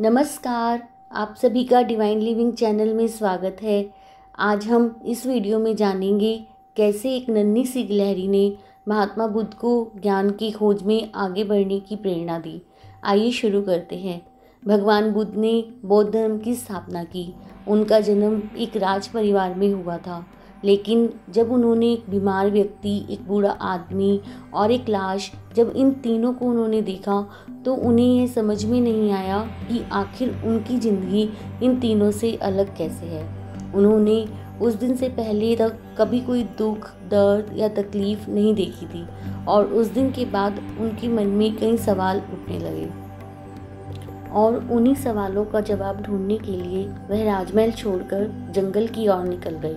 नमस्कार, आप सभी का डिवाइन लिविंग चैनल में स्वागत है। आज हम इस वीडियो में जानेंगे कैसे एक नन्ही सी गिलहरी ने महात्मा बुद्ध को ज्ञान की खोज में आगे बढ़ने की प्रेरणा दी। आइए शुरू करते हैं। भगवान बुद्ध ने बौद्ध धर्म की स्थापना की। उनका जन्म एक राज परिवार में हुआ था। लेकिन जब उन्होंने एक बीमार व्यक्ति, एक बूढ़ा आदमी और एक लाश, जब इन तीनों को उन्होंने देखा तो उन्हें यह समझ में नहीं आया कि आखिर उनकी ज़िंदगी इन तीनों से अलग कैसे है। उन्होंने उस दिन से पहले तक कभी कोई दुख, दर्द या तकलीफ़ नहीं देखी थी और उस दिन के बाद उनके मन में कई सवाल उठने लगे। और उन्हीं सवालों का जवाब ढूँढने के लिए वह राजमहल छोड़कर जंगल की ओर निकल गए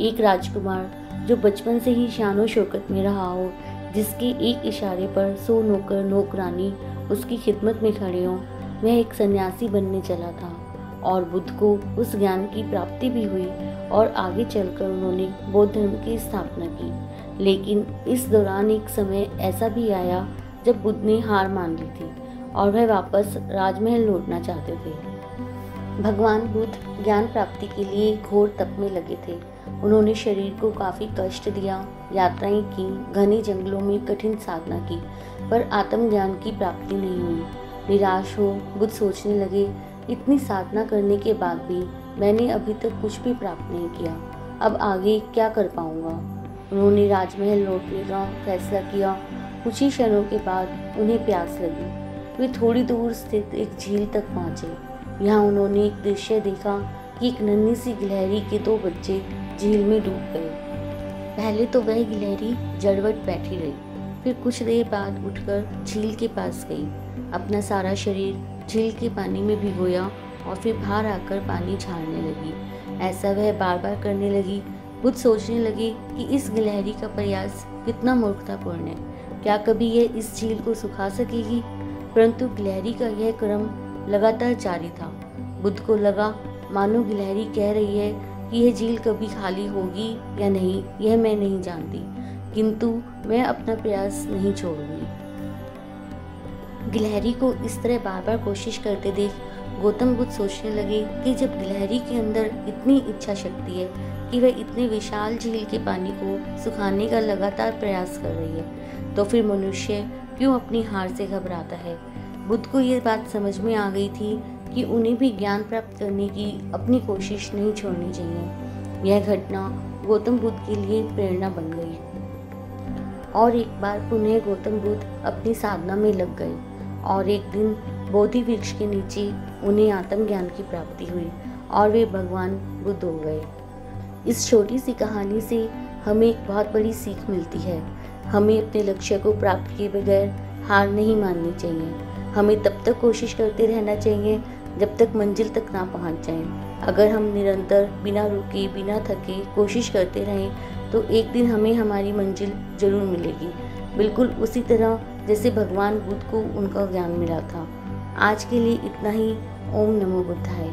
एक राजकुमार जो बचपन से ही शानो शौकत में रहा हो, जिसके एक इशारे पर सो नौकर नौकरानी उसकी खिदमत में खड़े हों, वह एक सन्यासी बनने चला था। और बुद्ध को उस ज्ञान की प्राप्ति भी हुई और आगे चलकर उन्होंने बौद्ध धर्म की स्थापना की। लेकिन इस दौरान एक समय ऐसा भी आया जब बुद्ध ने हार मान ली थी और वह वापस राजमहल लौटना चाहते थे। भगवान बुद्ध ज्ञान प्राप्ति के लिए घोर तप में लगे थे। उन्होंने शरीर को काफ़ी कष्ट दिया, यात्राएँ की, घने जंगलों में कठिन साधना की, पर आत्मज्ञान की प्राप्ति नहीं हुई। निराश हो बुद्ध सोचने लगे, इतनी साधना करने के बाद भी मैंने अभी तक कुछ भी प्राप्त नहीं किया। अब आगे क्या कर पाऊँगा? उन्होंने राजमहल लौटने का फैसला किया। कुछ ही क्षणों के बाद उन्हें प्यास लगी। वे थोड़ी दूर स्थित एक झील तक पहुँचे। यहाँ उन्होंने एक दृश्य देखा कि एक नन्ही सी गिलहरी के दो बच्चे झील में डूब गई। पहले तो वह गिलहरी जड़वट बैठी रही, फिर कुछ देर बाद उठकर झील के पास गई। अपना सारा शरीर झील के पानी में भिगोया और फिर बाहर आकर पानी झाड़ने लगी। ऐसा वह बार बार करने लगी बुद्ध सोचने लगी कि इस गिलहरी का प्रयास कितना मूर्खतापूर्ण है। क्या कभी यह इस झील को सुखा सकेगी? परंतु गिलहरी का यह क्रम लगातार जारी था। बुद्ध को लगा, मानो गिलहरी कह रही है कि यह झील कभी खाली होगी या नहीं, यह मैं नहीं जानती। किंतु मैं अपना प्रयास नहीं छोड़ूँगी। गिलहरी को इस तरह बार बार कोशिश करते देख गौतम बुद्ध सोचने लगे कि जब गिलहरी के अंदर इतनी इच्छा शक्ति है कि वह इतने विशाल झील के पानी को सुखाने का लगातार प्रयास कर रही है तो फिर मनुष्य क्यों अपनी हार से घबराता है? बुद्ध को ये बात समझ में आ गई थी कि उन्हें भी ज्ञान प्राप्त करने की अपनी कोशिश नहीं छोड़नी चाहिए। यह घटना गौतम बुद्ध के लिए प्रेरणा बन गई। और एक बार पुनः गौतम बुद्ध अपनी साधना में लग गए और एक दिन बोधि वृक्ष के नीचे उन्हें आत्मज्ञान की प्राप्ति हुई और वे भगवान बुद्ध हो गए। इस छोटी सी कहानी से हमें एक बहुत बड़ी सीख मिलती है। हमें अपने लक्ष्य को प्राप्त किए बगैर हार नहीं माननी चाहिए। हमें तब तक कोशिश करते रहना चाहिए जब तक मंजिल तक ना पहुँच जाए। अगर हम निरंतर, बिना रुके, बिना थके कोशिश करते रहें तो एक दिन हमें हमारी मंजिल ज़रूर मिलेगी। बिल्कुल उसी तरह जैसे भगवान बुद्ध को उनका ज्ञान मिला था। आज के लिए इतना ही। ओम नमो बुद्धाय।